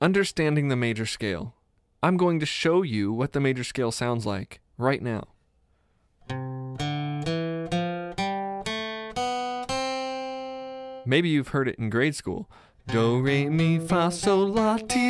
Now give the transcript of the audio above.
understanding the major scale. I'm going to show you what the major scale sounds like right now. Maybe you've heard it in grade school. Do, re, mi, fa, sol, la, ti,